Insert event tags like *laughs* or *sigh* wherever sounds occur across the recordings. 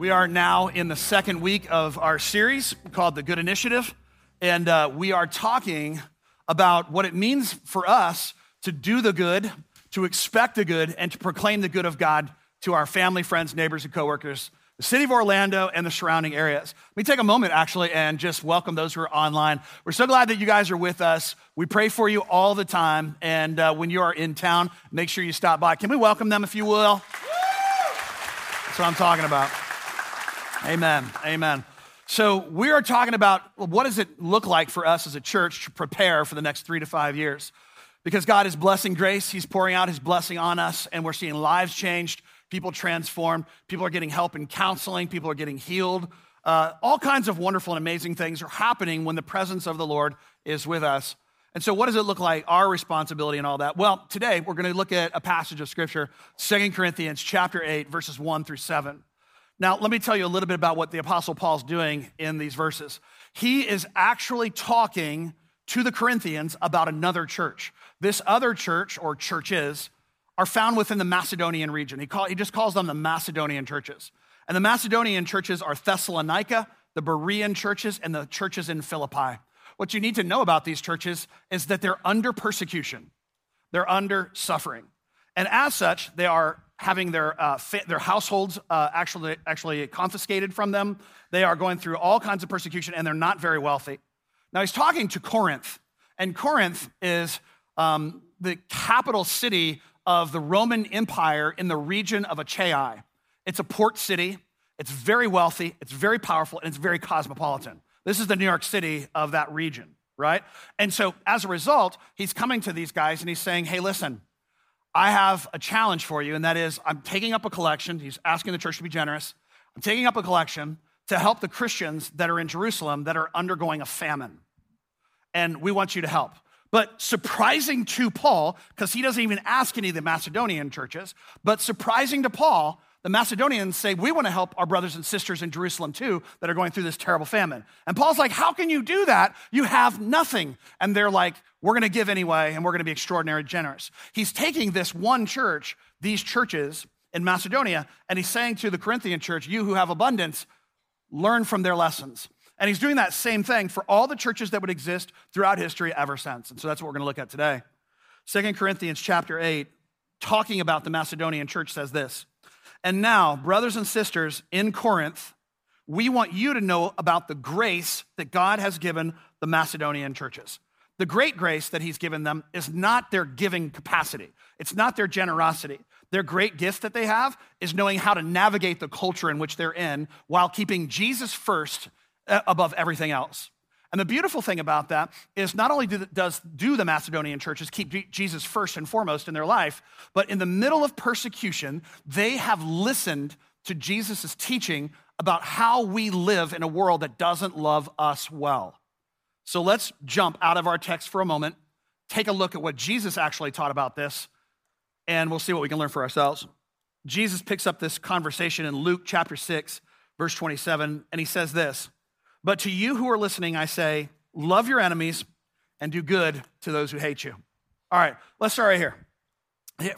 We are now in the second week of our series called The Good Initiative, and uh, we are talking about what it means for us to do the good, to expect the good, and to proclaim the good of God to our family, friends, neighbors, and coworkers, the city of Orlando, and the surrounding areas. Let me take a moment actually and just welcome those who are online. We're so glad that you guys are with us. We pray for you all the time, and uh, when you are in town, make sure you stop by. Can we welcome them if you will? That's what I'm talking about. Amen. Amen. So, we are talking about what does it look like for us as a church to prepare for the next three to five years? Because God is blessing grace, He's pouring out His blessing on us, and we're seeing lives changed, people transformed, people are getting help in counseling, people are getting healed. Uh, all kinds of wonderful and amazing things are happening when the presence of the Lord is with us. And so, what does it look like, our responsibility and all that? Well, today we're going to look at a passage of Scripture, Second Corinthians chapter 8, verses 1 through 7. Now, let me tell you a little bit about what the Apostle Paul's doing in these verses. He is actually talking to the Corinthians about another church. This other church, or churches, are found within the Macedonian region. He, call, he just calls them the Macedonian churches. And the Macedonian churches are Thessalonica, the Berean churches, and the churches in Philippi. What you need to know about these churches is that they're under persecution, they're under suffering. And as such, they are having their, uh, fa- their households uh, actually, actually confiscated from them. They are going through all kinds of persecution and they're not very wealthy. Now, he's talking to Corinth, and Corinth is um, the capital city of the Roman Empire in the region of Achaia. It's a port city, it's very wealthy, it's very powerful, and it's very cosmopolitan. This is the New York City of that region, right? And so, as a result, he's coming to these guys and he's saying, hey, listen, I have a challenge for you, and that is I'm taking up a collection. He's asking the church to be generous. I'm taking up a collection to help the Christians that are in Jerusalem that are undergoing a famine. And we want you to help. But surprising to Paul, because he doesn't even ask any of the Macedonian churches, but surprising to Paul, the Macedonians say, We want to help our brothers and sisters in Jerusalem too that are going through this terrible famine. And Paul's like, How can you do that? You have nothing. And they're like, We're going to give anyway, and we're going to be extraordinarily generous. He's taking this one church, these churches in Macedonia, and he's saying to the Corinthian church, You who have abundance, learn from their lessons. And he's doing that same thing for all the churches that would exist throughout history ever since. And so that's what we're going to look at today. Second Corinthians chapter 8, talking about the Macedonian church, says this. And now, brothers and sisters in Corinth, we want you to know about the grace that God has given the Macedonian churches. The great grace that he's given them is not their giving capacity, it's not their generosity. Their great gift that they have is knowing how to navigate the culture in which they're in while keeping Jesus first uh, above everything else. And the beautiful thing about that is not only do the, does do the Macedonian churches keep Jesus first and foremost in their life, but in the middle of persecution, they have listened to Jesus' teaching about how we live in a world that doesn't love us well. So let's jump out of our text for a moment, take a look at what Jesus actually taught about this, and we'll see what we can learn for ourselves. Jesus picks up this conversation in Luke chapter 6, verse 27, and he says this but to you who are listening, I say, love your enemies and do good to those who hate you. All right, let's start right here.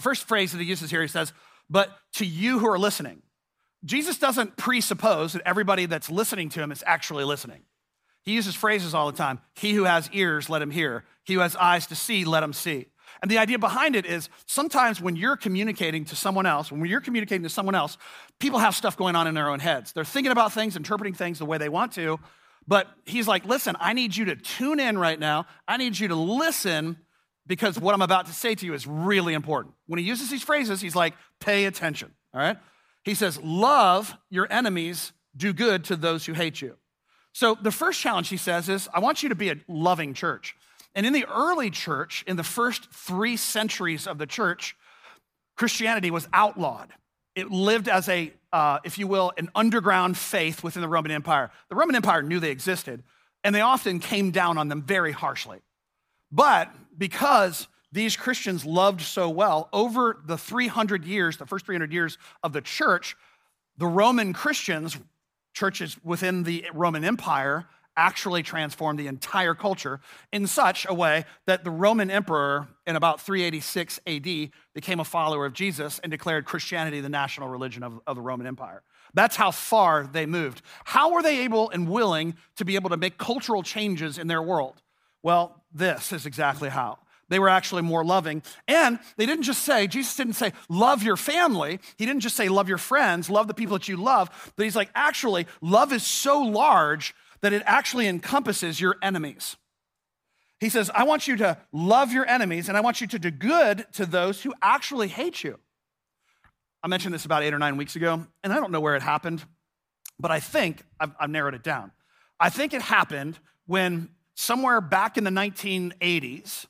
First phrase that he uses here, he says, but to you who are listening. Jesus doesn't presuppose that everybody that's listening to him is actually listening. He uses phrases all the time. He who has ears, let him hear. He who has eyes to see, let him see. And the idea behind it is sometimes when you're communicating to someone else, when you're communicating to someone else, people have stuff going on in their own heads. They're thinking about things, interpreting things the way they want to. But he's like, listen, I need you to tune in right now. I need you to listen because what I'm about to say to you is really important. When he uses these phrases, he's like, pay attention, all right? He says, love your enemies, do good to those who hate you. So the first challenge he says is, I want you to be a loving church. And in the early church, in the first three centuries of the church, Christianity was outlawed. It lived as a, uh, if you will, an underground faith within the Roman Empire. The Roman Empire knew they existed, and they often came down on them very harshly. But because these Christians loved so well, over the 300 years, the first 300 years of the church, the Roman Christians, churches within the Roman Empire, actually transformed the entire culture in such a way that the Roman emperor in about 386 AD became a follower of Jesus and declared Christianity the national religion of, of the Roman Empire. That's how far they moved. How were they able and willing to be able to make cultural changes in their world? Well, this is exactly how. They were actually more loving. And they didn't just say, Jesus didn't say, love your family. He didn't just say, love your friends, love the people that you love. But he's like, actually, love is so large that it actually encompasses your enemies. He says, I want you to love your enemies and I want you to do good to those who actually hate you. I mentioned this about eight or nine weeks ago, and I don't know where it happened, but I think I've, I've narrowed it down. I think it happened when somewhere back in the 1980s,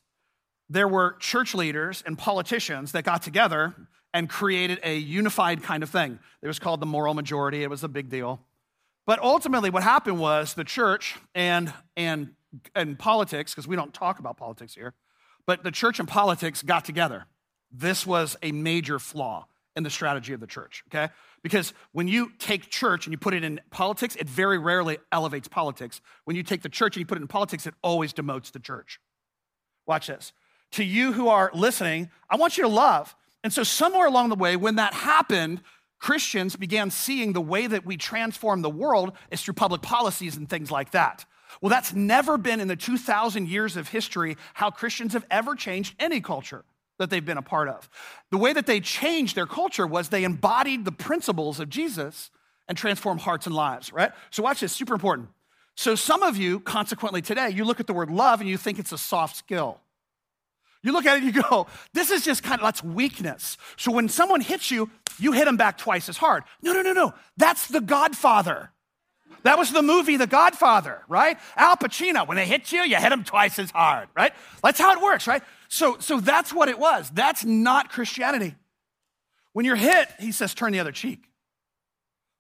there were church leaders and politicians that got together and created a unified kind of thing. It was called the moral majority, it was a big deal. But ultimately, what happened was the church and, and, and politics, because we don't talk about politics here, but the church and politics got together. This was a major flaw in the strategy of the church, okay? Because when you take church and you put it in politics, it very rarely elevates politics. When you take the church and you put it in politics, it always demotes the church. Watch this. To you who are listening, I want you to love. And so, somewhere along the way, when that happened, Christians began seeing the way that we transform the world is through public policies and things like that. Well, that's never been in the 2,000 years of history how Christians have ever changed any culture that they've been a part of. The way that they changed their culture was they embodied the principles of Jesus and transformed hearts and lives, right? So, watch this, super important. So, some of you, consequently today, you look at the word love and you think it's a soft skill. You look at it and you go, this is just kind of, that's weakness. So when someone hits you, you hit them back twice as hard. No, no, no, no. That's the Godfather. That was the movie The Godfather, right? Al Pacino, when they hit you, you hit them twice as hard, right? That's how it works, right? So, so that's what it was. That's not Christianity. When you're hit, he says, turn the other cheek.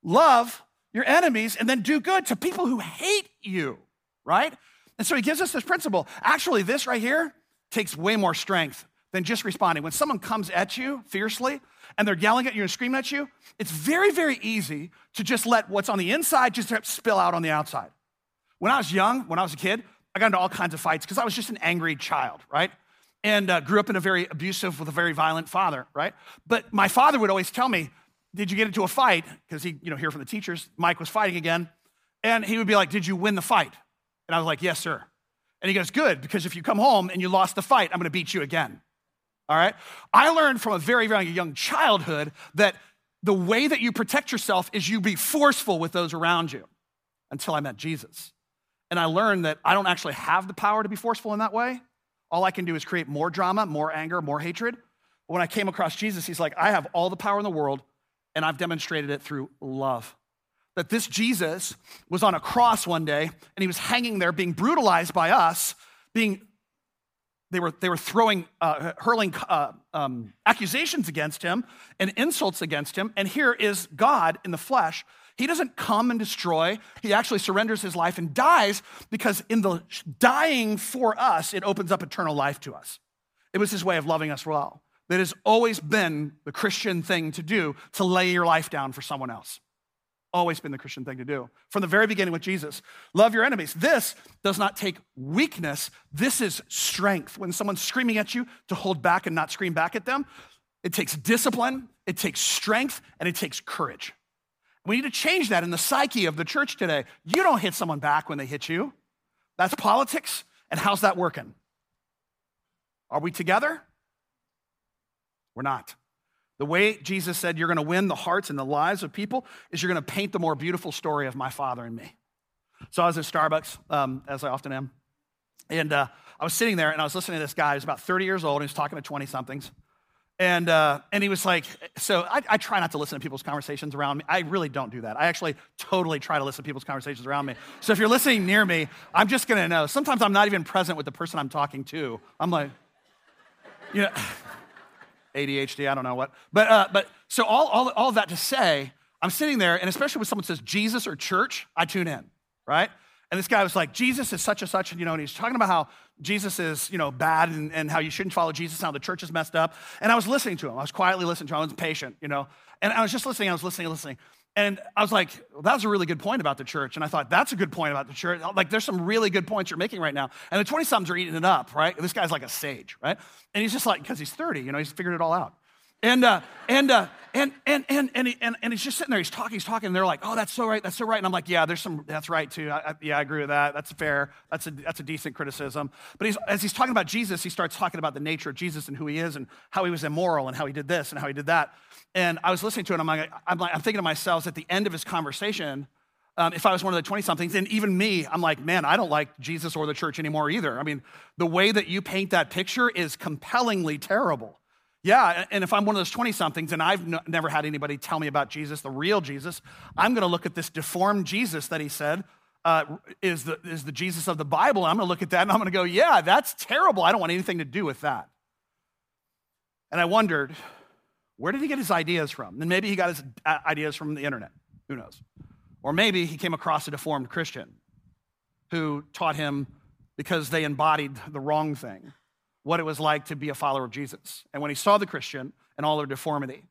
Love your enemies and then do good to people who hate you, right? And so he gives us this principle. Actually, this right here takes way more strength than just responding. When someone comes at you fiercely and they're yelling at you and screaming at you, it's very, very easy to just let what's on the inside just spill out on the outside. When I was young, when I was a kid, I got into all kinds of fights because I was just an angry child, right? And uh, grew up in a very abusive with a very violent father, right? But my father would always tell me, "Did you get into a fight?" Because he, you know, hear from the teachers, Mike was fighting again, and he would be like, "Did you win the fight?" And I was like, "Yes, sir." And he goes, Good, because if you come home and you lost the fight, I'm gonna beat you again. All right? I learned from a very, very young childhood that the way that you protect yourself is you be forceful with those around you until I met Jesus. And I learned that I don't actually have the power to be forceful in that way. All I can do is create more drama, more anger, more hatred. But when I came across Jesus, he's like, I have all the power in the world, and I've demonstrated it through love that this Jesus was on a cross one day and he was hanging there being brutalized by us, being they were, they were throwing, uh, hurling uh, um, accusations against him and insults against him. And here is God in the flesh. He doesn't come and destroy. He actually surrenders his life and dies because in the dying for us, it opens up eternal life to us. It was his way of loving us well. That has always been the Christian thing to do to lay your life down for someone else always been the Christian thing to do from the very beginning with Jesus. Love your enemies. This does not take weakness, this is strength. When someone's screaming at you, to hold back and not scream back at them, it takes discipline, it takes strength, and it takes courage. We need to change that in the psyche of the church today. You don't hit someone back when they hit you. That's politics. And how's that working? Are we together? We're not. The way Jesus said you're going to win the hearts and the lives of people is you're going to paint the more beautiful story of my Father and me. So I was at Starbucks, um, as I often am, and uh, I was sitting there and I was listening to this guy who's about 30 years old and he's talking to 20 somethings. And, uh, and he was like, so I, I, try not to listen to people's conversations around me. I really don't do that. I actually totally try to listen to people's conversations around me. So if you're listening near me, I'm just gonna know. Sometimes I'm not even present with the person I'm talking to. I'm like, you know, ADHD, I don't know what. But, uh, but so all, all, all that to say, I'm sitting there, and especially when someone says Jesus or church, I tune in, right? And this guy was like, Jesus is such and such, and you know, and he's talking about how Jesus is, you know, bad and, and how you shouldn't follow Jesus, and how the church is messed up. And I was listening to him. I was quietly listening to him. I was patient, you know. And I was just listening, I was listening, listening. And I was like, well, that was a really good point about the church. And I thought, that's a good point about the church. Like, there's some really good points you're making right now. And the 20 somethings are eating it up, right? This guy's like a sage, right? And he's just like, because he's 30, you know, he's figured it all out. And, uh, and, uh, and, and, and, and, he, and, and he's just sitting there, he's talking, he's talking, and they're like, oh, that's so right, that's so right. And I'm like, yeah, there's some, that's right too. I, I, yeah, I agree with that. That's fair. That's a, that's a decent criticism. But he's, as he's talking about Jesus, he starts talking about the nature of Jesus and who he is and how he was immoral and how he did this and how he did that. And I was listening to it, I'm like, I'm, like, I'm thinking to myself at the end of his conversation, um, if I was one of the 20 somethings, and even me, I'm like, man, I don't like Jesus or the church anymore either. I mean, the way that you paint that picture is compellingly terrible. Yeah, and if I'm one of those 20 somethings and I've never had anybody tell me about Jesus, the real Jesus, I'm to look at this deformed Jesus that he said uh, is, the, is the Jesus of the Bible. I'm going to look at that and I'm to go, yeah, that's terrible. I don't want anything to do with that. And I wondered, where did he get his ideas from? And maybe he got his uh, ideas from the internet. Who knows? Or maybe he came across a deformed Christian who taught him because they embodied the wrong thing what it was like to be a follower of Jesus. And when he saw the Christian and all their deformity,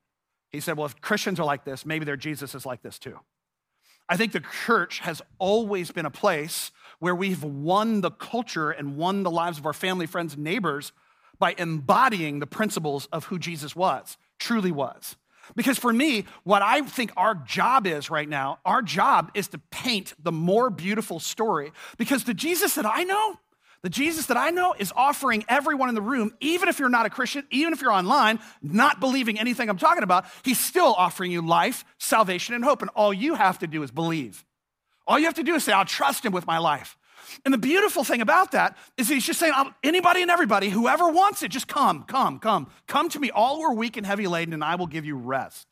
he said, Well, if Christians are like this, maybe their Jesus is like this too. I think the church has always been a place where we've won the culture and won the lives of our family, friends, and neighbors by embodying the principles of who Jesus was, truly was. Because for me, what I think our job is right now, our job is to paint the more beautiful story. Because the Jesus that I know, the Jesus that I know is offering everyone in the room, even if you're not a Christian, even if you're online, not believing anything I'm talking about, he's still offering you life, salvation, and hope. And all you have to do is believe. All you have to do is say, I'll trust him with my life. And the beautiful thing about that is he's just saying, anybody and everybody, whoever wants it, just come, come, come. Come to me, all who are weak and heavy laden, and I will give you rest.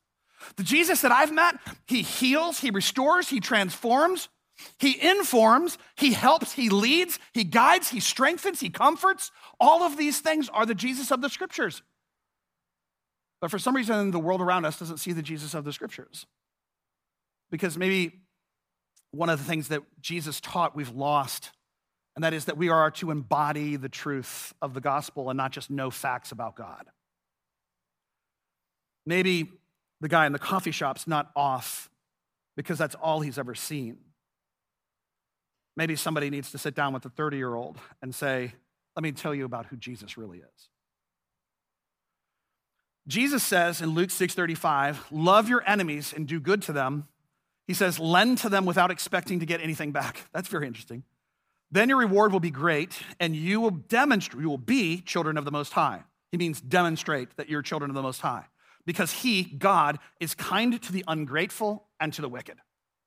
The Jesus that I've met, he heals, he restores, he transforms. He informs, he helps, he leads, he guides, he strengthens, he comforts. All of these things are the Jesus of the scriptures. But for some reason, the world around us doesn't see the Jesus of the scriptures. Because maybe one of the things that Jesus taught we've lost, and that is that we are to embody the truth of the gospel and not just know facts about God. Maybe the guy in the coffee shop's not off because that's all he's ever seen. Maybe somebody needs to sit down with a 30 year old and say, Let me tell you about who Jesus really is. Jesus says in Luke 6:35, "Love your enemies and do good to them." He says, "Lend to them without expecting to get anything back." *laughs* That's very interesting. Then your reward will be great, and you will demonstrate, you will be children of the Most High. He means demonstrate that you're children of the Most High, because He, God, is kind to the ungrateful and to the wicked.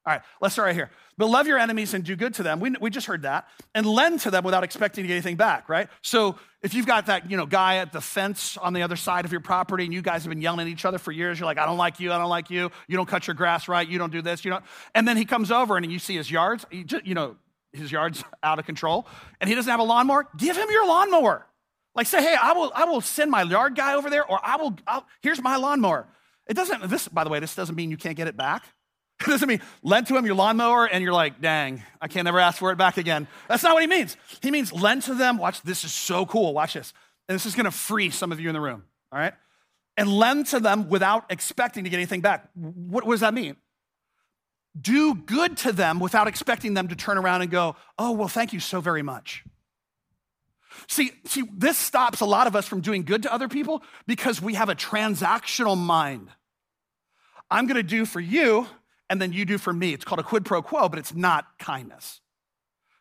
All right, let's start right here. But love your enemies and do good to them. We, we just heard that. And lend to them without expecting to get anything back, right? So if you've got that you know, guy at the fence on the other side of your property and you guys have been yelling at each other for years, you're like, I don't like you, I don't like you, you don't cut your grass right, you don't do this, you don't. And then he comes over and you see his yards, just, you know, his yard's *laughs* out of control, and he doesn't have a lawnmower, give him your lawnmower. Like say, hey, I will, I will send my yard guy over there, or I will, I'll, here's my lawnmower. It doesn't, this, by the way, this doesn't mean you can't get it back. It *laughs* doesn't mean lend to him your lawnmower and you're like, dang, I can't ever ask for it back again. That's not what he means. He means lend to them. Watch, this is so cool. Watch this. And this is gonna free some of you in the room, all right? And lend to them without expecting to get anything back. What, what does that mean? Do good to them without expecting them to turn around and go, oh, well, thank you so very much. See, see, this stops a lot of us from doing good to other people because we have a transactional mind. I'm gonna do for you and then you do for me. It's called a quid pro quo, but it's not kindness.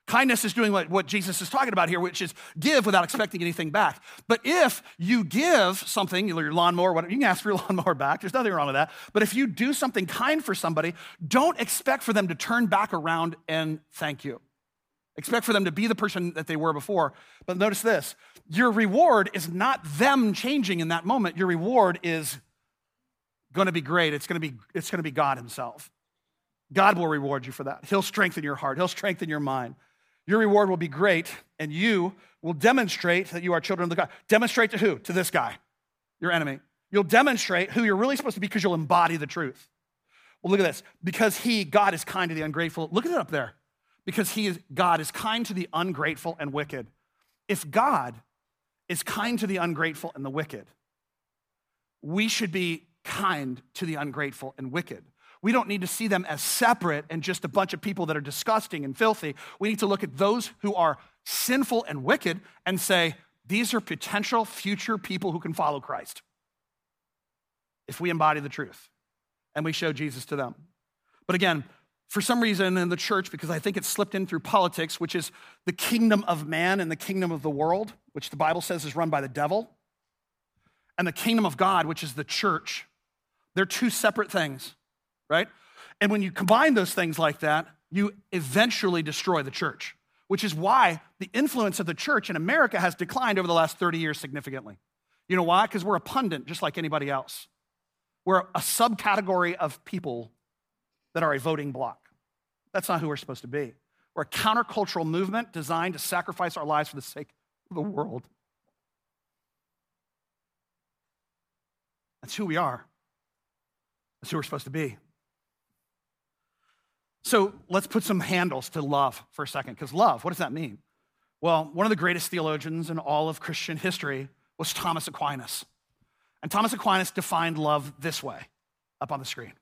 Kindness is doing what, what Jesus is talking about here, which is give without expecting anything back. But if you give something, your lawnmower, whatever, you can ask for your *laughs* lawnmower back. There's nothing wrong with that. But if you do something kind for somebody, don't expect for them to turn back around and thank you. Expect for them to be the person that they were before. But notice this your reward is not them changing in that moment. Your reward is going to be great. It's going to be, it's going to be God Himself. God will reward you for that. He'll strengthen your heart, He'll strengthen your mind. Your reward will be great, and you will demonstrate that you are children of the God. Demonstrate to who? To this guy, your enemy. You'll demonstrate who you're really supposed to be because you'll embody the truth. Well, look at this. Because He, God, is kind to the ungrateful. Look at it up there. Because He is, God is kind to the ungrateful and wicked. If God is kind to the ungrateful and the wicked, we should be kind to the ungrateful and wicked. We don't need to see them as separate and just a bunch of people that are disgusting and filthy. We need to look at those who are sinful and wicked and say, these are potential future people who can follow Christ. if we embody the truth and we show Jesus to them. But again, for some reason in the church, because I think it slipped in through politics, which is the kingdom of man and the kingdom of the world, which the Bible says is run by the devil, and the kingdom of God, which is the church, they're two separate things, right? And when you combine those things like that, you eventually destroy the church, which is why the influence of the church in America has declined over the last 30 years significantly. You know why? Because we're a pundit just like anybody else. We're a subcategory of people that are a voting bloc. That's not who we're supposed to be. We're a countercultural movement designed to sacrifice our lives for the sake of the world. That's who we are. That's who we're supposed to be. So let's put some handles to love for a second, because love, what does that mean? Well, one of the greatest theologians in all of Christian history was Thomas Aquinas. And Thomas Aquinas defined love this way up on the screen.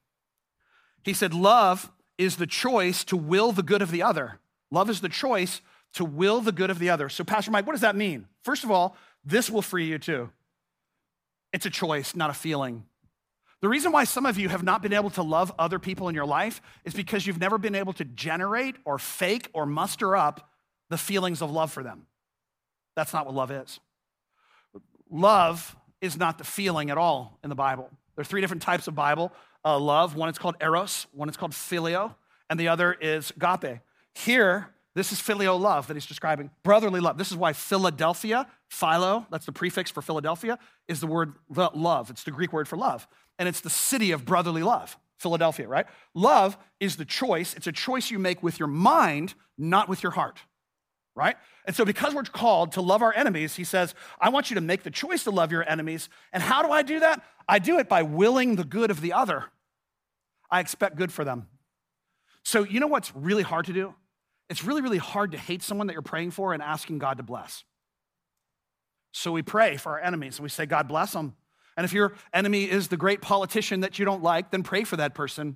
He said, Love is the choice to will the good of the other. Love is the choice to will the good of the other. So, Pastor Mike, what does that mean? First of all, this will free you too. It's a choice, not a feeling. The reason why some of you have not been able to love other people in your life is because you've never been able to generate or fake or muster up the feelings of love for them. That's not what love is. Love is not the feeling at all in the Bible. There are three different types of Bible uh, love. One is called eros, one is called phileo, and the other is agape. Here, this is filial love that he's describing, brotherly love. This is why Philadelphia, philo, that's the prefix for Philadelphia, is the word love. It's the Greek word for love and it's the city of brotherly love, Philadelphia, right? Love is the choice. It's a choice you make with your mind, not with your heart, right? And so, because we're called to love our enemies, he says, I want you to make the choice to love your enemies. And how do I do that? I do it by willing the good of the other. I expect good for them. So, you know what's really hard to do? It's really, really hard to hate someone that you're praying for and asking God to bless. So, we pray for our enemies and we say, God bless them. And if your enemy is the great politician that you don't like, then pray for that person.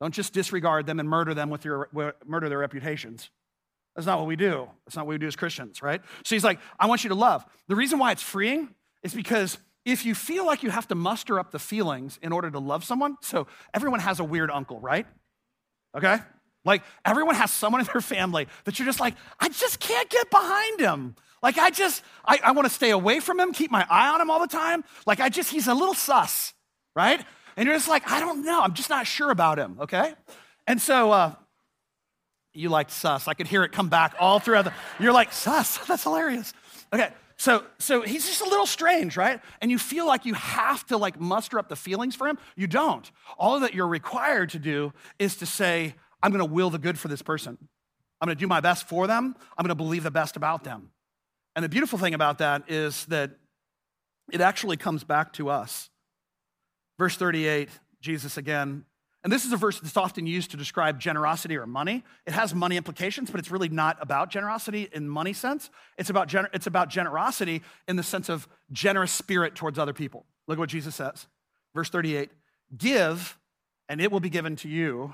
Don't just disregard them and murder them with your murder their reputations. That's not what we do. That's not what we do as Christians, right? So he's like, I want you to love. The reason why it's freeing is because if you feel like you have to muster up the feelings in order to love someone, so everyone has a weird uncle, right? Okay? Like everyone has someone in their family that you're just like, I just can't get behind him. Like, I just, I, I want to stay away from him, keep my eye on him all the time. Like, I just, he's a little sus, right? And you're just like, I don't know. I'm just not sure about him, okay? And so, uh, you liked sus. I could hear it come back all throughout the, you're like, sus, *laughs* that's hilarious. Okay, so, so he's just a little strange, right? And you feel like you have to like muster up the feelings for him. You don't. All that you're required to do is to say, I'm gonna will the good for this person. I'm gonna do my best for them. I'm gonna believe the best about them. And the beautiful thing about that is that it actually comes back to us. Verse 38, Jesus again, and this is a verse that's often used to describe generosity or money. It has money implications, but it's really not about generosity in money sense. It's about, gener- it's about generosity in the sense of generous spirit towards other people. Look what Jesus says. Verse 38 Give, and it will be given to you.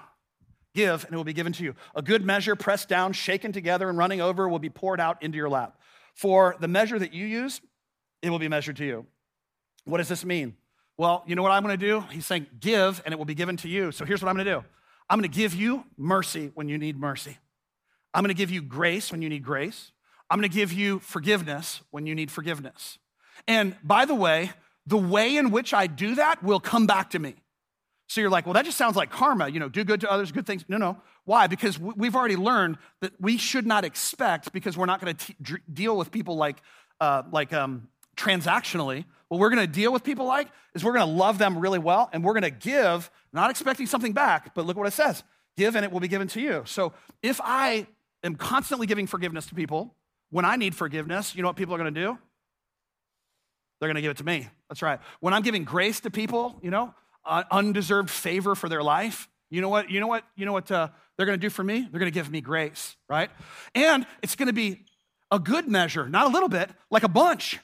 Give, and it will be given to you. A good measure, pressed down, shaken together, and running over, will be poured out into your lap. For the measure that you use, it will be measured to you. What does this mean? Well, you know what I'm to do? He's saying, give, and it will be given to you. So here's what I'm to do I'm to give you mercy when you need mercy. I'm to give you grace when you need grace. I'm to give you forgiveness when you need forgiveness. And by the way, the way in which I do that will come back to me. So you're like, well, that just sounds like karma, you know, do good to others, good things. No, no. Why? Because we've already learned that we should not expect, because we're not going to deal with people like, uh, like um, transactionally. What we're going to deal with people like is we're going to love them really well and we're going to give, not expecting something back, but look what it says give and it will be given to you. So if I am constantly giving forgiveness to people, when I need forgiveness, you know what people are going to do? They're going to give it to me. That's right. When I'm giving grace to people, you know, undeserved favor for their life, you know what? You know what? You know what uh, they're going to do for me? They're going to give me grace, right? And it's going to be a good measure, not a little bit, like a bunch.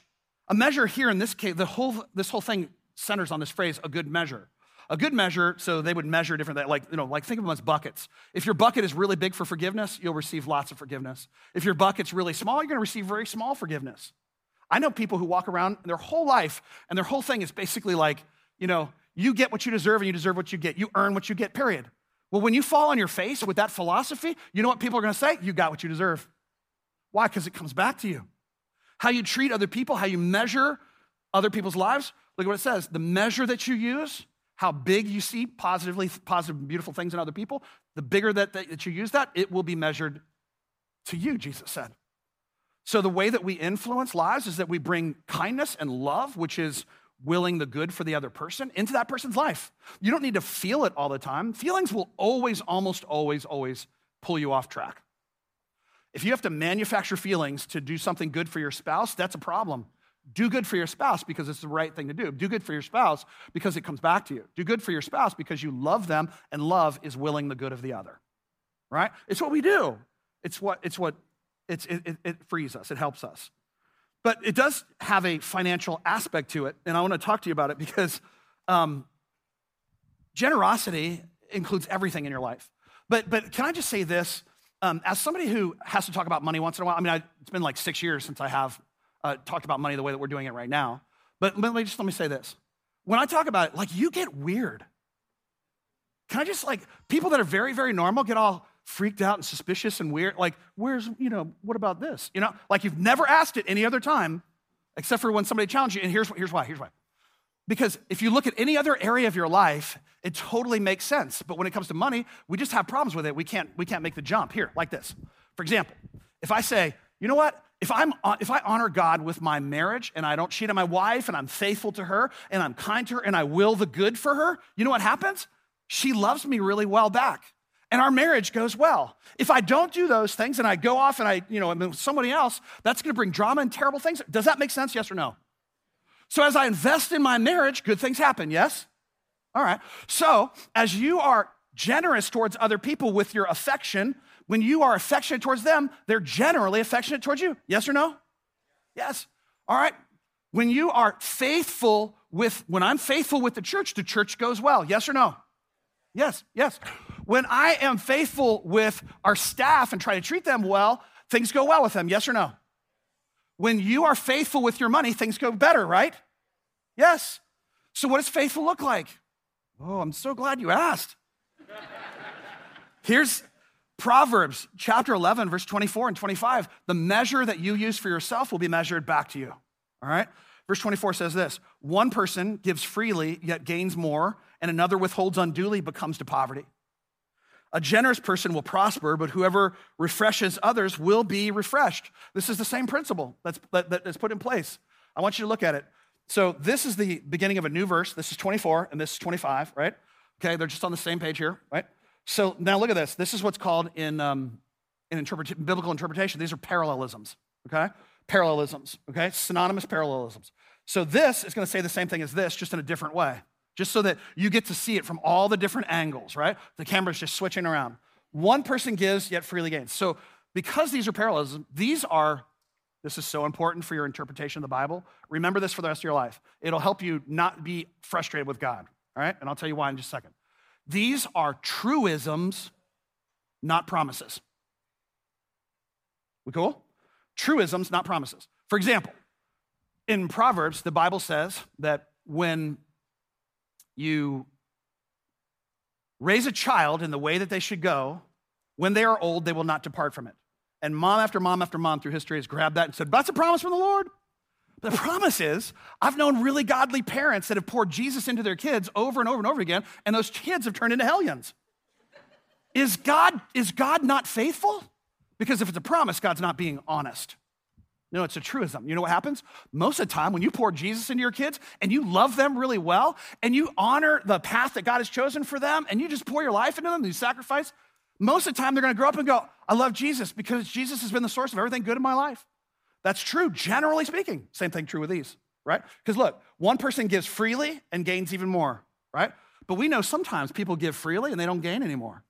A measure here in this case, the whole this whole thing centers on this phrase, a good measure. A good measure, so they would measure different, like, you know, like think of them as buckets. If your bucket is really big for forgiveness, you'll receive lots of forgiveness. If your bucket's really small, you're gonna receive very small forgiveness. I know people who walk around their whole life and their whole thing is basically like, you know, you get what you deserve and you deserve what you get. You earn what you get, period. Well, when you fall on your face with that philosophy, you know what people are gonna say? You got what you deserve. Why? Because it comes back to you. How you treat other people, how you measure other people's lives. Look at what it says. The measure that you use, how big you see positively, positive, beautiful things in other people, the bigger that, that, that you use that, it will be measured to you, Jesus said. So the way that we influence lives is that we bring kindness and love, which is willing the good for the other person, into that person's life. You don't need to feel it all the time. Feelings will always, almost always, always pull you off track. If you have to manufacture feelings to do something good for your spouse, that's a problem. Do good for your spouse because it's the right thing to do. Do good for your spouse because it comes back to you. Do good for your spouse because you love them and love is willing the good of the other. Right? It's what we do. It's what it's what it's, it, it frees us. It helps us. But it does have a financial aspect to it, and I want to talk to you about it because um, generosity includes everything in your life. But but can I just say this? Um, as somebody who has to talk about money once in a while, I mean, I, it's been like six years since I have uh, talked about money the way that we're doing it right now. But let me just let me say this: when I talk about it, like you get weird. Can I just like people that are very very normal get all freaked out and suspicious and weird? Like, where's you know what about this? You know, like you've never asked it any other time, except for when somebody challenged you. And here's here's why. Here's why. Because if you look at any other area of your life, it totally makes sense. But when it comes to money, we just have problems with it. We can't, we can't make the jump. Here, like this. For example, if I say, you know what? If, I'm, if I honor God with my marriage and I don't cheat on my wife and I'm faithful to her and I'm kind to her and I will the good for her, you know what happens? She loves me really well back and our marriage goes well. If I don't do those things and I go off and I, you know, I'm with somebody else, that's gonna bring drama and terrible things. Does that make sense? Yes or no? So as I invest in my marriage, good things happen, yes? All right. So as you are generous towards other people with your affection, when you are affectionate towards them, they're generally affectionate towards you. Yes or no? Yes. All right. When you are faithful with, when I'm faithful with the church, the church goes well. Yes or no? Yes, yes. When I am faithful with our staff and try to treat them well, things go well with them. Yes or no? When you are faithful with your money, things go better, right? Yes. So, what does faithful look like? Oh, I'm so glad you asked. *laughs* Here's Proverbs chapter 11, verse 24 and 25. The measure that you use for yourself will be measured back to you. All right? Verse 24 says this One person gives freely, yet gains more, and another withholds unduly, but comes to poverty. A generous person will prosper, but whoever refreshes others will be refreshed. This is the same principle that's, that, that's put in place. I want you to look at it. So, this is the beginning of a new verse. This is 24, and this is 25, right? Okay, they're just on the same page here, right? So now look at this. This is what's called in, um, in interpret- biblical interpretation, these are parallelisms, okay? Parallelisms, okay? Synonymous parallelisms. So this is going to say the same thing as this, just in a different way, just so that you get to see it from all the different angles, right? The camera's just switching around. One person gives, yet freely gains. So because these are parallelisms, these are, this is so important for your interpretation of the Bible. Remember this for the rest of your life. It'll help you not be frustrated with God, all right? And I'll tell you why in just a second. These are truisms, not promises. We cool? Truisms, not promises. For example, in Proverbs, the Bible says that when you raise a child in the way that they should go, when they are old, they will not depart from it. And mom after mom after mom through history has grabbed that and said, That's a promise from the Lord. But The promise is, I've known really godly parents that have poured Jesus into their kids over and over and over again, and those kids have turned into hellions. Is God, is God not faithful? Because if it's a promise, God's not being honest. No, it's a truism. You know what happens? Most of the time, when you pour Jesus into your kids and you love them really well and you honor the path that God has chosen for them and you just pour your life into them, you sacrifice, most of the time they're gonna grow up and go, I love Jesus because Jesus has been the source of everything good in my life. That's true, generally speaking. Same thing true with these, right? Because look, one person gives freely and gains even more, right? But we know sometimes people give freely and they don't gain anymore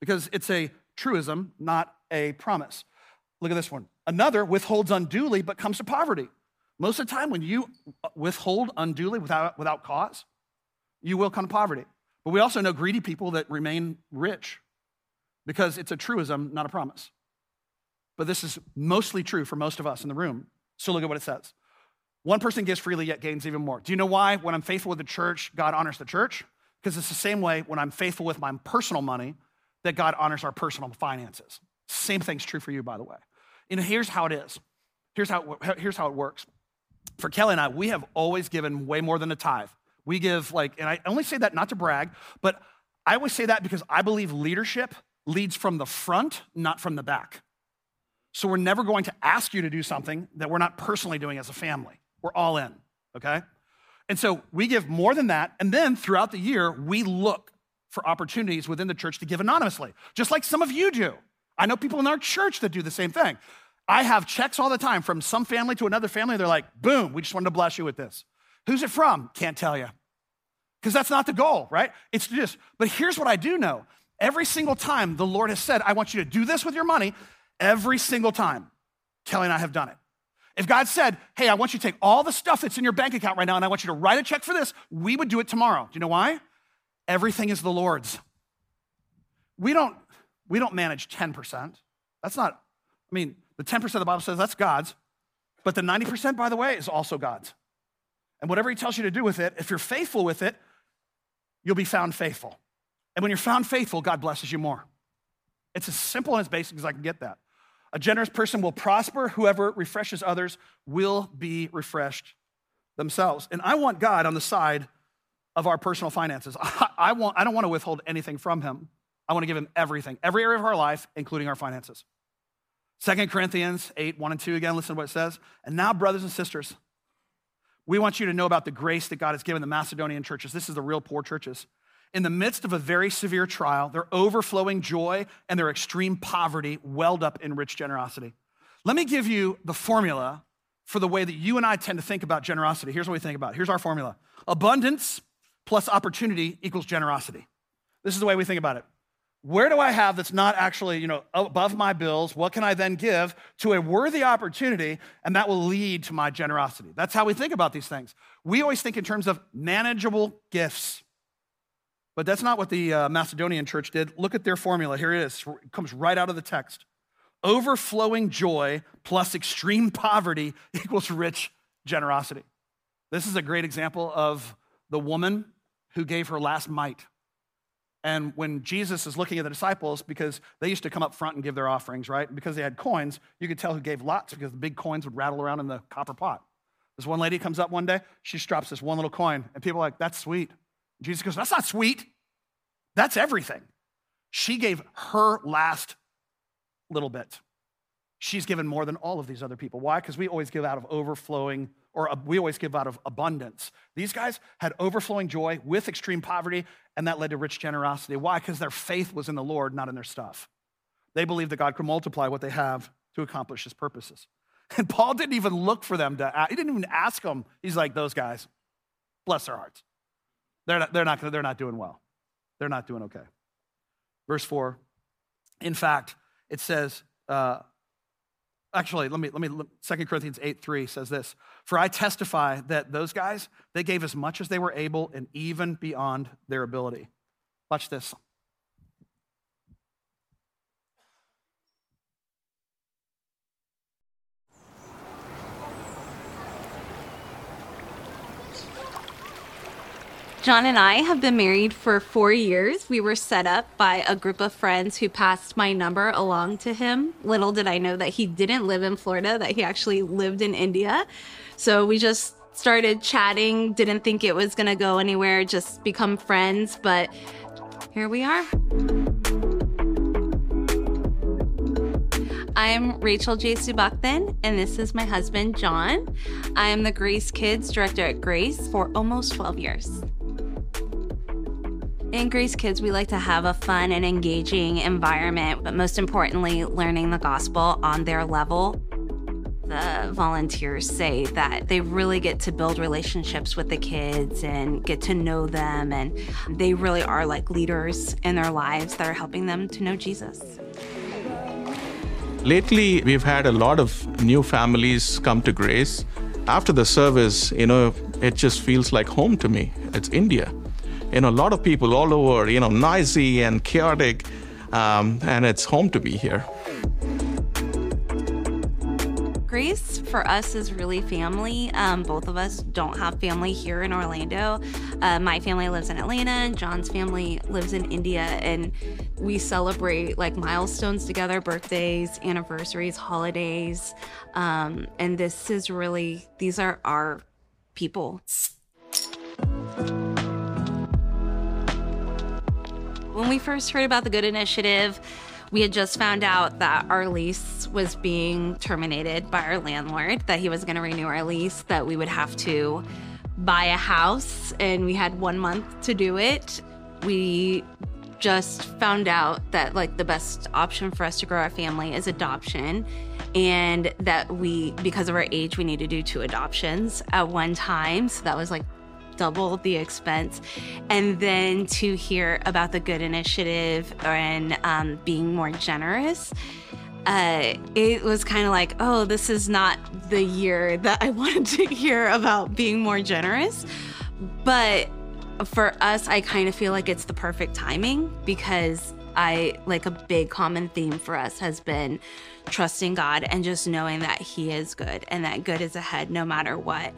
because it's a truism, not a promise. Look at this one. Another withholds unduly but comes to poverty. Most of the time, when you uh, withhold unduly without, without cause, you will come to poverty. But we also know greedy people that remain rich because it's a truism, not a promise but this is mostly true for most of us in the room. So look at what it says. One person gives freely, yet gains even more. Do you know why? When I'm faithful with the church, God honors the church? Because it's the same way when I'm faithful with my personal money that God honors our personal finances. Same thing's true for you, by the way. You know, here's how it is. Here's how, here's how it works. For Kelly and I, we have always given way more than a tithe. We give like, and I only say that not to brag, but I always say that because I believe leadership leads from the front, not from the back. So we're never going to ask you to do something that we're not personally doing as a family. We're all in, okay? And so we give more than that. And then throughout the year, we look for opportunities within the church to give anonymously, just like some of you do. I know people in our church that do the same thing. I have checks all the time from some family to another family. They're like, boom, we just wanted to bless you with this. Who's it from? Can't tell you. Because that's not the goal, right? It's just, but here's what I do know. Every single time the Lord has said, I want you to do this with your money, every single time, Kelly and I have done it. If God said, Hey, I want you to take all the stuff that's in your bank account right now and I want you to write a check for this, we would do it tomorrow. Do you know why? Everything is the Lord's. We don't, we don't manage 10%. That's not, I mean, the 10% of the Bible says that's God's, but the 90%, by the way, is also God's. And whatever He tells you to do with it, if you're faithful with it, you'll be found faithful. And when you're found faithful, God blesses you more. It's as simple and as basic as I can get that. A generous person will prosper. Whoever refreshes others will be refreshed themselves. And I want God on the side of our personal finances. *laughs* I, want, I don't want to withhold anything from Him. I want to give Him everything, every area of our life, including our finances. Second Corinthians 8, 1 and 2, again, listen to what it says. And now, brothers and sisters, we want you to know about the grace that God has given the Macedonian churches. This is the real poor churches in the midst of a very severe trial, their overflowing joy and their extreme poverty welled up in rich generosity. Let me give you the formula for the way that you and I tend to think about generosity. Here's what we think about. Here's our formula abundance plus opportunity equals generosity. This is the way we think about it. Where do I have that's not actually, you know, above my bills? What can I then give to a worthy opportunity? And that will lead to my generosity. That's how we think about these things. We always think in terms of manageable gifts. But that's not what the uh, Macedonian church did. Look at their formula. Here it is. It comes right out of the text. Overflowing joy plus extreme poverty *laughs* equals rich generosity. This is a great example of the woman who gave her last mite. And when Jesus is looking at the disciples, because they used to come up front and give their offerings, right? Because they had coins, you could tell who gave lots because the big coins would rattle around in the copper pot. This one lady comes up one day, she drops this one little coin, and people are like, that's sweet. Jesus goes, That's not sweet. That's everything. She gave her last little bit. She's given more than all of these other people. Why? Because we always give out of overflowing, or we always give out of abundance. These guys had overflowing joy with extreme poverty, and that led to rich generosity. Why? Because their faith was in the Lord, not in their stuff. They believed that God could multiply what they have to accomplish his purposes. *laughs* And Paul didn't even look for them to, he didn't even ask them. He's like, those guys, bless their hearts. They're not, they're not, they're not doing well. They're not doing okay. Verse 4, in fact, it says, uh, actually, let me, let me, 2 Corinthians 8 3 says this For I testify that those guys, they gave as much as they were able and even beyond their ability. Watch this. John and I have been married for four years. We were set up by a group of friends who passed my number along to him. Little did I know that he didn't live in Florida, that he actually lived in India. So we just started chatting, didn't think it was going to go anywhere, just become friends. But here we are. I'm Rachel J. Subaktan, and this is my husband, John. I am the Grace Kids director at Grace for almost 12 years. In Grace Kids, we like to have a fun and engaging environment, but most importantly, learning the gospel on their level. The volunteers say that they really get to build relationships with the kids and get to know them, and they really are like leaders in their lives that are helping them to know Jesus. Lately, we've had a lot of new families come to Grace. After the service, you know, it just feels like home to me. It's India you know, a lot of people all over, you know, noisy and chaotic, um, and it's home to be here. Grace for us is really family. Um, both of us don't have family here in Orlando. Uh, my family lives in Atlanta, and John's family lives in India, and we celebrate like milestones together birthdays, anniversaries, holidays. Um, and this is really, these are our people. When we first heard about the Good Initiative, we had just found out that our lease was being terminated by our landlord, that he was going to renew our lease, that we would have to buy a house, and we had one month to do it. We just found out that like the best option for us to grow our family is adoption and that we because of our age we need to do two adoptions at one time so that was like double the expense. And then to hear about the Good Initiative and um, being more generous. Uh, it was kind of like, oh, this is not the year that I *laughs* wanted to hear about being more generous. But for us, I kind of feel like it's the perfect timing because I like a big common theme for us has been trusting God and just knowing that He is good and that good is ahead no matter what.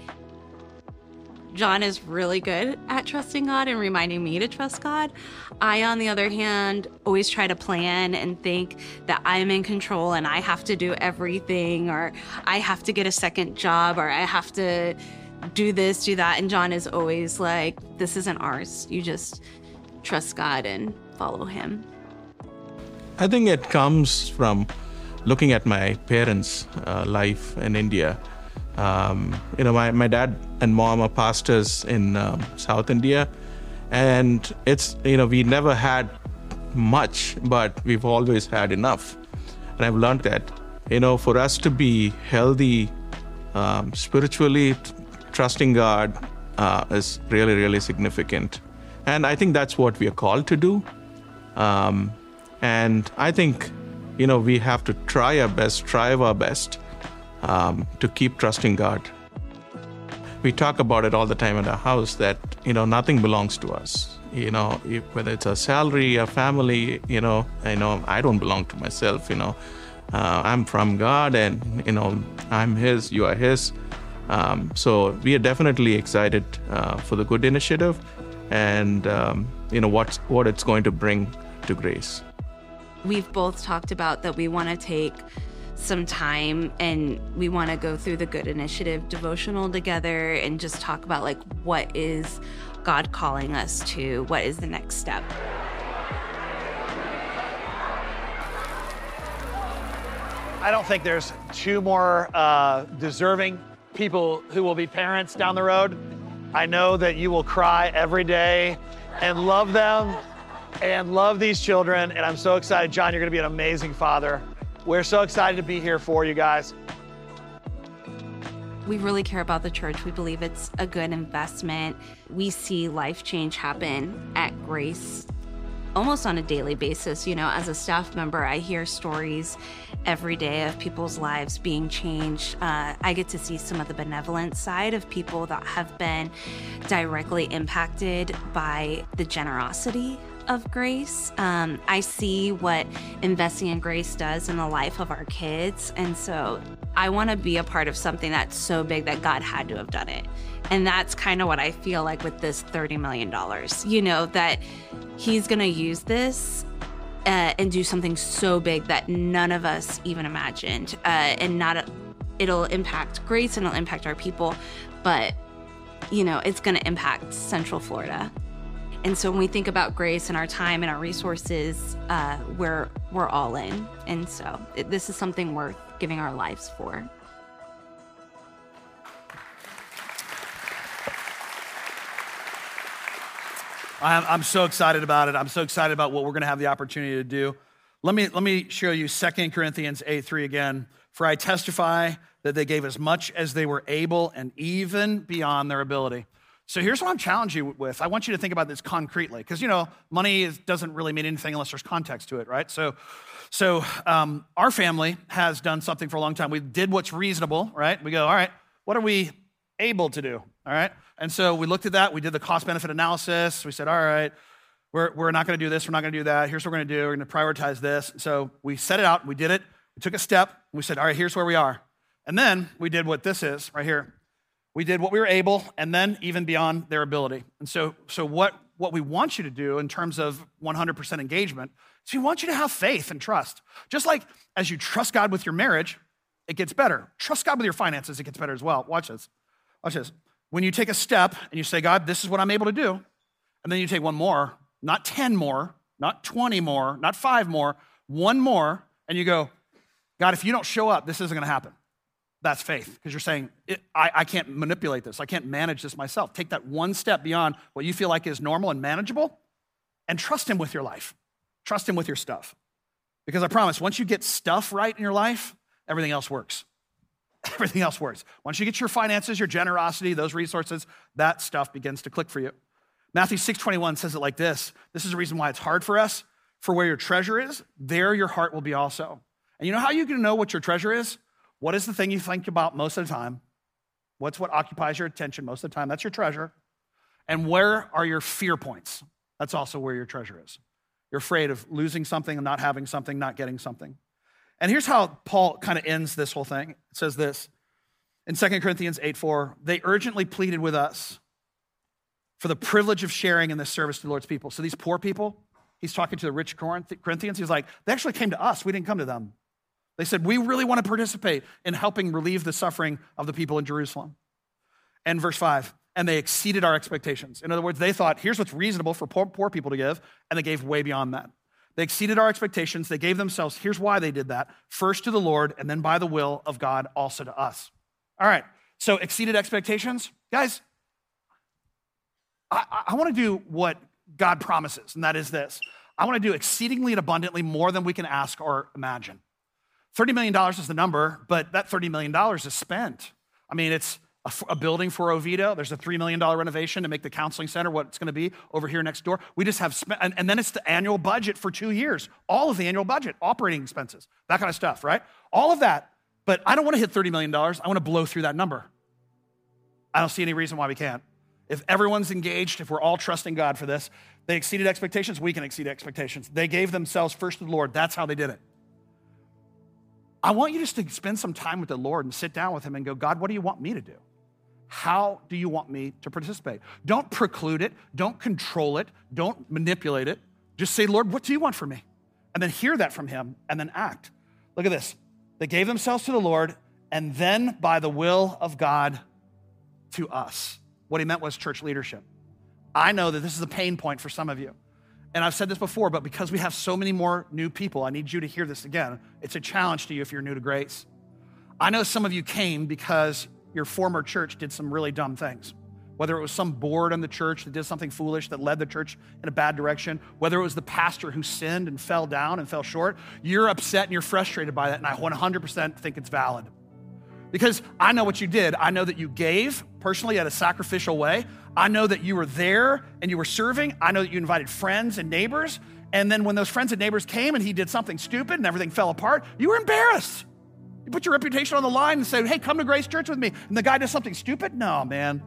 John is really good at trusting God and reminding me to trust God. I, on the other hand, always try to plan and think that I'm in control and I have to do everything, or I have to get a second job, or I have to do this, do that. And John is always like, this isn't ours. You just trust God and follow Him. I think it comes from looking at my parents' uh, life in India um, you know, my, my dad and mom are pastors in um, South India, and it's you know we never had much, but we've always had enough, and I've learned that you know for us to be healthy um, spiritually, trusting God uh, is really really significant, and I think that's what we are called to do, um, and I think you know we have to try our best, strive our best um, to keep trusting God. We talk about it all the time in our house that you know nothing belongs to us. You know, if, whether it's a salary, a family. You know, I know I don't belong to myself. You know, uh, I'm from God, and you know I'm His. You are His. Um, so we are definitely excited uh, for the good initiative, and um, you know what's, what it's going to bring to Grace. We've both talked about that we want to take some time and we want to go through the Good Initiative devotional together and just talk about like what is God calling us to? What is the next step? I don't think there's two more uh, deserving people who will be parents down the road. I know that you will cry every day and love them and love these children. And I'm so excited, John, you're going to be an amazing father. We're so excited to be here for you guys. We really care about the church. We believe it's a good investment. We see life change happen at Grace almost on a daily basis. You know, as a staff member, I hear stories every day of people's lives being changed. Uh, I get to see some of the benevolent side of people that have been directly impacted by the generosity of grace. Um, I see what investing in grace does in the life of our kids. And so I want to be a part of something that's so big that God had to have done it. And that's kind of what I feel like with this $30 million. You know, that He's going to use this uh, and do something so big that none of us even imagined. Uh, and not, a, it'll impact grace and it'll impact our people, but, you know, it's going to impact Central Florida. And so when we think about grace and our time and our resources, uh, we're we're all in. And so it, this is something worth giving our lives for. I'm, I'm so excited about it. I'm so excited about what we're going to have the opportunity to do. Let me, let me show you 2 Corinthians 8 3 again. For I testify that they gave as much as they were able and even beyond their ability so here's what I'm challenging you with. I want you to think about this concretely, because you know, money is, doesn't really mean anything unless there's context to it, right? So, so um, our family has done something for a long time. We did what's reasonable, right? We go, all right, what are we able to do? All right, and so we looked at that. We did the cost benefit analysis. We said, all right, we're, we're not going to do this. We're not going to do that. Here's what we're going to do. We're going to prioritize this. So we set it out. We did it. We took a step. We said, all right, here's where we are. And then we did what this is right here. We did what we were able, and then even beyond their ability. And so, so what, what we want you to do in terms of 100% engagement is we want you to have faith and trust. Just like as you trust God with your marriage, it gets better. Trust God with your finances, it gets better as well. Watch this. Watch this. When you take a step and you say, God, this is what I'm able to do, and then you take one more, not 10 more, not 20 more, not five more, one more, and you go, God, if you don't show up, this isn't going to happen. That's faith, because you're saying, I, I can't manipulate this. I can't manage this myself. Take that one step beyond what you feel like is normal and manageable and trust Him with your life. Trust Him with your stuff. Because I promise, once you get stuff right in your life, everything else works. *laughs* Everything else works. Once you get your finances, your generosity, those resources, that stuff begins to click for you. Matthew 6:21 says it like this. This is the reason why it's hard for us. For where your treasure is, there your heart will be also. And you know how you can know what your treasure is? What is the thing you think about most of the time? What's what occupies your attention most of the time? That's your treasure. And where are your fear points? That's also where your treasure is. You're afraid of losing something and not having something, not getting something. And here's how Paul kind of ends this whole thing. It says this in 2 Corinthians 8 4, they urgently pleaded with us for the privilege of sharing in this service to the Lord's people. So these poor people, he's talking to the rich Corinthians, he's like, they actually came to us. We didn't come to them. They said, We really want to participate in helping relieve the suffering of the people in Jerusalem. And verse 5, and they exceeded our expectations. In other words, they thought, here's what's reasonable for poor, poor people to give, and they gave way beyond that. They exceeded our expectations. They gave themselves, here's why they did that first to the Lord, and then by the will of God also to us. All right, so exceeded expectations. Guys, I, I want to do what God promises, and that is this I want to do exceedingly and abundantly more than we can ask or imagine. $30 million is the number, but that $30 million is spent. I mean, it's a, a building for Oviedo. There's a $3 million renovation to make the counseling center what it's going to be over here next door. We just have spent, and, and then it's the annual budget for two years, all of the annual budget, operating expenses, that kind of stuff, right? All of that. But I don't want to hit $30 million. I want to blow through that number. I don't see any reason why we can't. If everyone's engaged, if we're all trusting God for this, they exceeded expectations, we can exceed expectations. They gave themselves first to the Lord. That's how they did it. I want you just to spend some time with the Lord and sit down with Him and go, God, what do you want me to do? How do you want me to participate? Don't preclude it, don't control it, don't manipulate it. Just say, Lord, what do you want from me? And then hear that from Him and then act. Look at this. They gave themselves to the Lord and then by the will of God to us. What He meant was church leadership. I know that this is a pain point for some of you. And I've said this before, but because we have so many more new people, I need you to hear this again. It's a challenge to you if you're new to grace. I know some of you came because your former church did some really dumb things. Whether it was some board in the church that did something foolish that led the church in a bad direction, whether it was the pastor who sinned and fell down and fell short, you're upset and you're frustrated by that. And I 100% think it's valid. Because I know what you did. I know that you gave personally at a sacrificial way. I know that you were there and you were serving. I know that you invited friends and neighbors. And then when those friends and neighbors came and he did something stupid and everything fell apart, you were embarrassed. You put your reputation on the line and said, hey, come to Grace Church with me. And the guy does something stupid? No, man.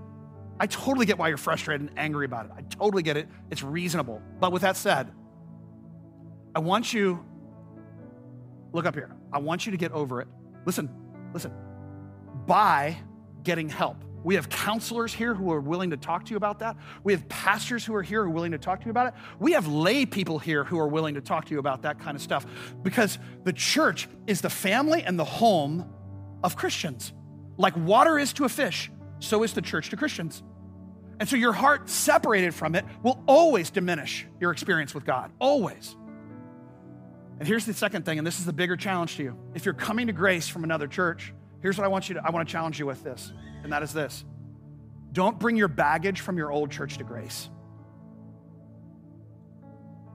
I totally get why you're frustrated and angry about it. I totally get it. It's reasonable. But with that said, I want you, look up here. I want you to get over it. Listen, listen by getting help. We have counselors here who are willing to talk to you about that. We have pastors who are here who are willing to talk to you about it. We have lay people here who are willing to talk to you about that kind of stuff because the church is the family and the home of Christians. Like water is to a fish, so is the church to Christians. And so your heart separated from it will always diminish your experience with God, always. And here's the second thing, and this is the bigger challenge to you. If you're coming to grace from another church, Here's what I want you to, I want to challenge you with this, and that is this. Don't bring your baggage from your old church to grace.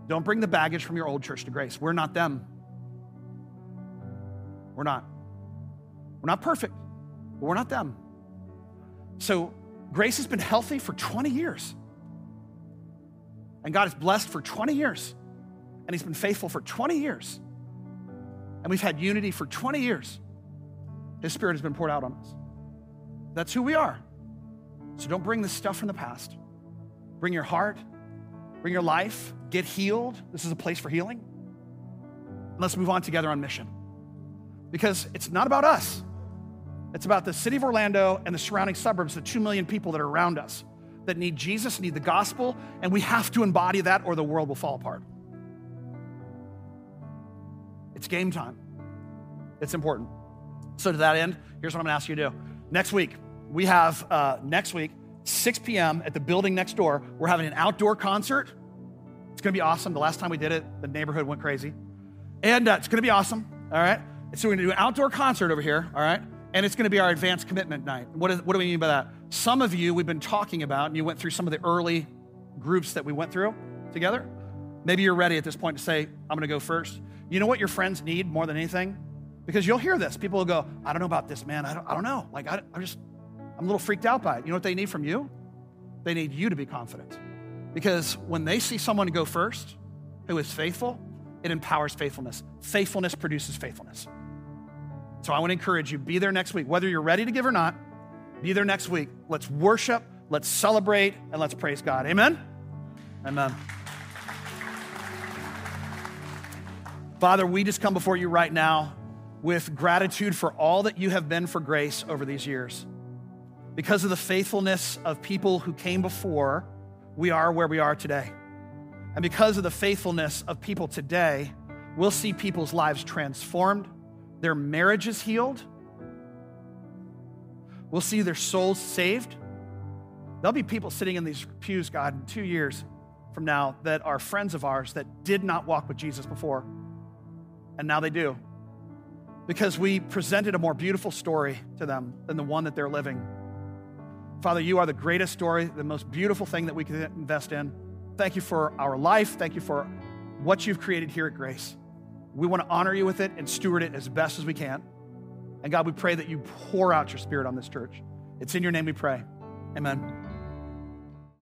Don't bring the baggage from your old church to grace. We're not them. We're not. We're not perfect, but we're not them. So, grace has been healthy for 20 years. And God has blessed for 20 years. And He's been faithful for 20 years. And we've had unity for 20 years. His Spirit has been poured out on us. That's who we are. So don't bring this stuff from the past. Bring your heart, bring your life, get healed. This is a place for healing. Let's move on together on mission. Because it's not about us, It's about the city of Orlando and the surrounding suburbs, the two million people that are around us that need Jesus, need the gospel, and we have to embody that or the world will fall apart. It's game time. It's important. So, to that end, here's what I'm gonna ask you to do. Next week, we have, uh, next week, 6 p.m. at the building next door, we're having an outdoor concert. It's gonna be awesome. The last time we did it, the neighborhood went crazy. And uh, it's gonna be awesome, all right? And so, we're gonna do an outdoor concert over here, all right? And it's gonna be our advanced commitment night. What, is, what do we mean by that? Some of you we've been talking about, and you went through some of the early groups that we went through together. Maybe you're ready at this point to say, I'm gonna go first. You know what your friends need more than anything? Because you'll hear this. People will go, I don't know about this, man. I don't, I don't know. Like, I, I'm just, I'm a little freaked out by it. You know what they need from you? They need you to be confident. Because when they see someone go first who is faithful, it empowers faithfulness. Faithfulness produces faithfulness. So I want to encourage you be there next week. Whether you're ready to give or not, be there next week. Let's worship, let's celebrate, and let's praise God. Amen? Amen. Father, we just come before you right now with gratitude for all that you have been for grace over these years. Because of the faithfulness of people who came before, we are where we are today. And because of the faithfulness of people today, we'll see people's lives transformed, their marriages healed, we'll see their souls saved. There'll be people sitting in these pews, God, in two years from now that are friends of ours that did not walk with Jesus before, and now they do. Because we presented a more beautiful story to them than the one that they're living. Father, you are the greatest story, the most beautiful thing that we can invest in. Thank you for our life. Thank you for what you've created here at Grace. We want to honor you with it and steward it as best as we can. And God, we pray that you pour out your spirit on this church. It's in your name we pray. Amen.